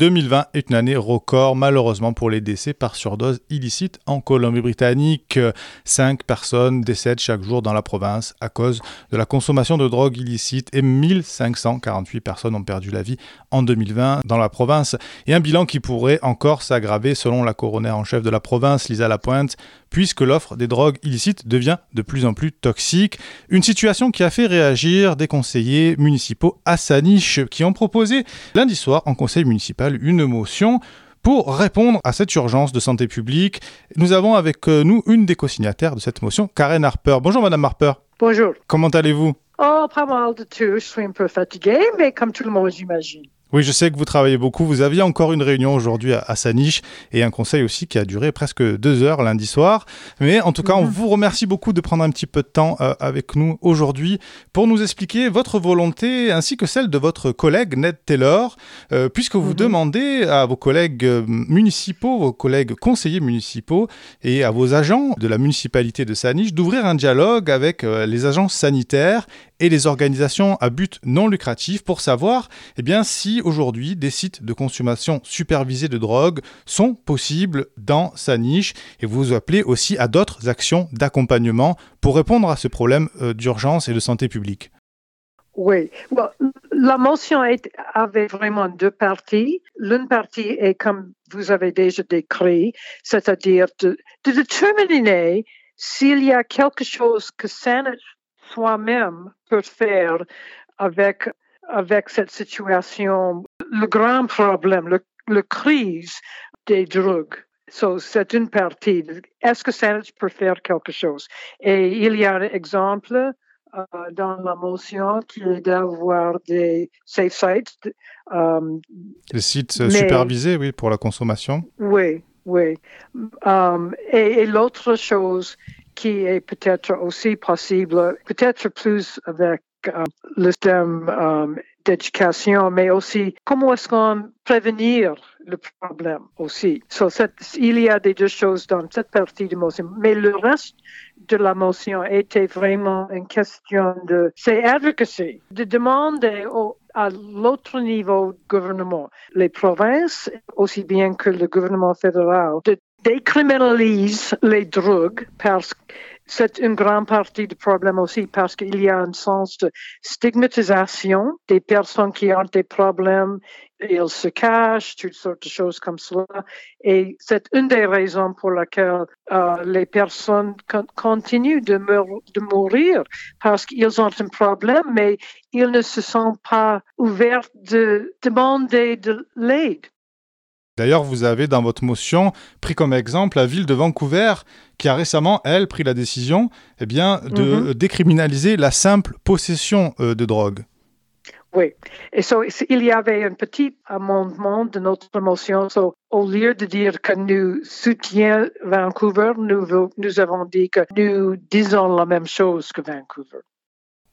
2020 est une année record, malheureusement, pour les décès par surdose illicite en Colombie-Britannique. Cinq personnes décèdent chaque jour dans la province à cause de la consommation de drogue illicite et 1548 personnes ont perdu la vie en 2020 dans la province. Et un bilan qui pourrait encore s'aggraver selon la coroner en chef de la province, Lisa Lapointe, puisque l'offre des drogues illicites devient de plus en plus toxique. Une situation qui a fait réagir des conseillers municipaux à Saniche qui ont proposé lundi soir en conseil municipal une motion pour répondre à cette urgence de santé publique. Nous avons avec euh, nous une des co-signataires de cette motion, Karen Harper. Bonjour Madame Harper. Bonjour. Comment allez-vous? Oh, pas mal de tout. Je suis un peu fatiguée, mais comme tout le monde, j'imagine. Oui, je sais que vous travaillez beaucoup. Vous aviez encore une réunion aujourd'hui à, Saniche et un conseil aussi qui a duré presque deux heures lundi soir. Mais en tout cas, on mhm. vous remercie beaucoup de prendre un petit peu de temps euh, avec nous aujourd'hui pour nous expliquer votre volonté ainsi que celle de votre collègue Ned Taylor, euh, puisque vous mhm. demandez à vos collègues euh, municipaux, vos collègues conseillers municipaux et à vos agents de la municipalité de Saniche d'ouvrir un dialogue avec les agences sanitaires et les organisations à but non lucratif pour savoir eh bien, si aujourd'hui des sites de consommation supervisée de drogue sont possibles dans sa niche et vous appelez aussi à d'autres actions d'accompagnement pour répondre à ce problème euh, d'urgence et de santé publique. Oui, la motion avait vraiment deux parties. L'une partie est comme vous avez déjà décrit, c'est-à-dire de, de déterminer s'il y a quelque chose que soi-même peut faire avec, avec cette situation. Le grand problème, le, le crise des drogues. So, c'est une partie. Est-ce que ça peut faire quelque chose? Et il y a un exemple euh, dans la motion qui est d'avoir des safe sites. Euh, des sites supervisés, oui, pour la consommation. Oui, oui. Um, et, et l'autre chose qui est peut-être aussi possible, peut-être plus avec euh, le système euh, d'éducation, mais aussi comment est-ce qu'on prévenir le problème aussi. il y a des deux choses dans cette partie de motion, mais le reste de la motion était vraiment une question de c'est advocacy, de demander à l'autre niveau gouvernement, les provinces aussi bien que le gouvernement fédéral, de décriminalise les drogues parce que c'est une grande partie du problème aussi parce qu'il y a un sens de stigmatisation des personnes qui ont des problèmes, ils se cachent, toutes sortes de choses comme cela. Et c'est une des raisons pour laquelle euh, les personnes continuent de, de mourir parce qu'ils ont un problème, mais ils ne se sont pas ouverts de demander de l'aide. D'ailleurs, vous avez dans votre motion pris comme exemple la ville de Vancouver qui a récemment, elle, pris la décision eh bien, de mhm. décriminaliser la simple possession euh, de drogue. Oui. Et so, il y avait un petit amendement de notre motion. au lieu de dire que nous soutiens Vancouver, nous, nous avons dit que nous disons la même chose que Vancouver.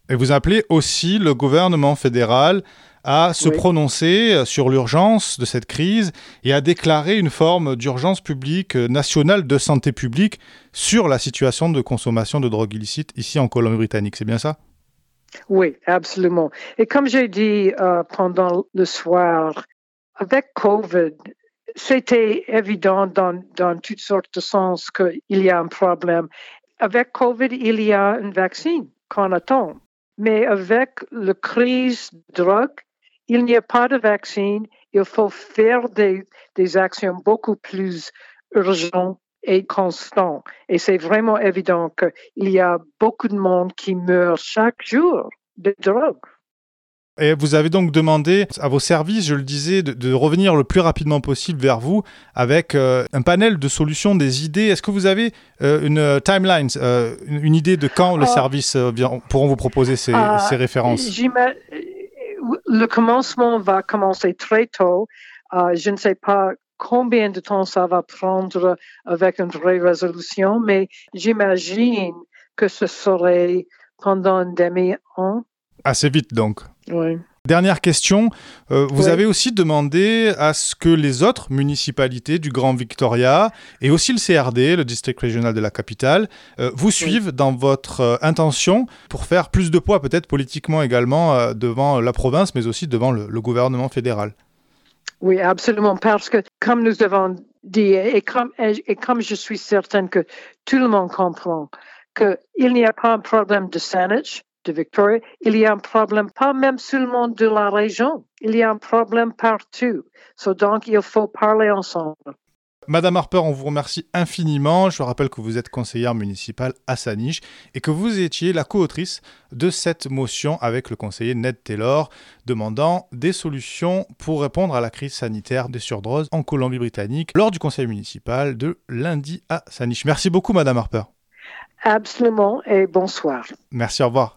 Et vous appelez aussi le gouvernement fédéral à se prononcer sur l'urgence de cette crise et à déclarer une forme d'urgence publique euh, nationale de santé publique sur la situation de consommation de drogue illicite ici en Colombie-Britannique. C'est bien ça? Oui, absolument. Et comme j'ai dit euh, pendant le soir, avec COVID, c'était évident dans, dans toutes sortes de sens qu'il y a un problème. Avec COVID, il y a un vaccin qu'on attend. Mais avec la crise de drogue, il n'y a pas de vaccin. Il faut faire des, des actions beaucoup plus urgentes et constantes. Et c'est vraiment évident qu'il y a beaucoup de monde qui meurt chaque jour de drogue. Et vous avez donc demandé à vos services, je le disais, de, revenir le plus rapidement possible vers vous avec euh, un panel de solutions, des idées. Est-ce que vous avez euh, une euh, timeline, une, idée de quand le service pourront vous proposer ces, ces références? le commencement va commencer très tôt. Euh, je ne sais pas combien de temps ça va prendre avec une vraie résolution, mais j'imagine que ce serait pendant un demi-an. Assez vite donc. Dernière question, euh, vous avez aussi demandé à ce que les autres municipalités du Grand Victoria et aussi le CRD, le district régional de la capitale, euh, vous suivent dans votre euh, intention pour faire plus de poids peut-être politiquement également devant la province, mais aussi devant le, gouvernement fédéral. Oui, absolument, parce que comme nous avons dit, et comme, et comme je suis certaine que tout le monde comprend, qu'il n'y a pas un problème de Saanich, de Victoria, il y a un problème pas même seulement de la région, il y a un problème partout. So, donc, il faut parler ensemble. Madame Harper, on vous remercie infiniment. Je rappelle que vous êtes conseillère municipale à Saniche et que vous étiez la co-autrice de cette motion avec le conseiller Ned Taylor demandant des solutions pour répondre à la crise sanitaire des surdoses en Colombie-Britannique lors du conseil municipal de lundi à Saniche. Merci beaucoup, Madame Harper. Absolument et bonsoir. Merci, au revoir.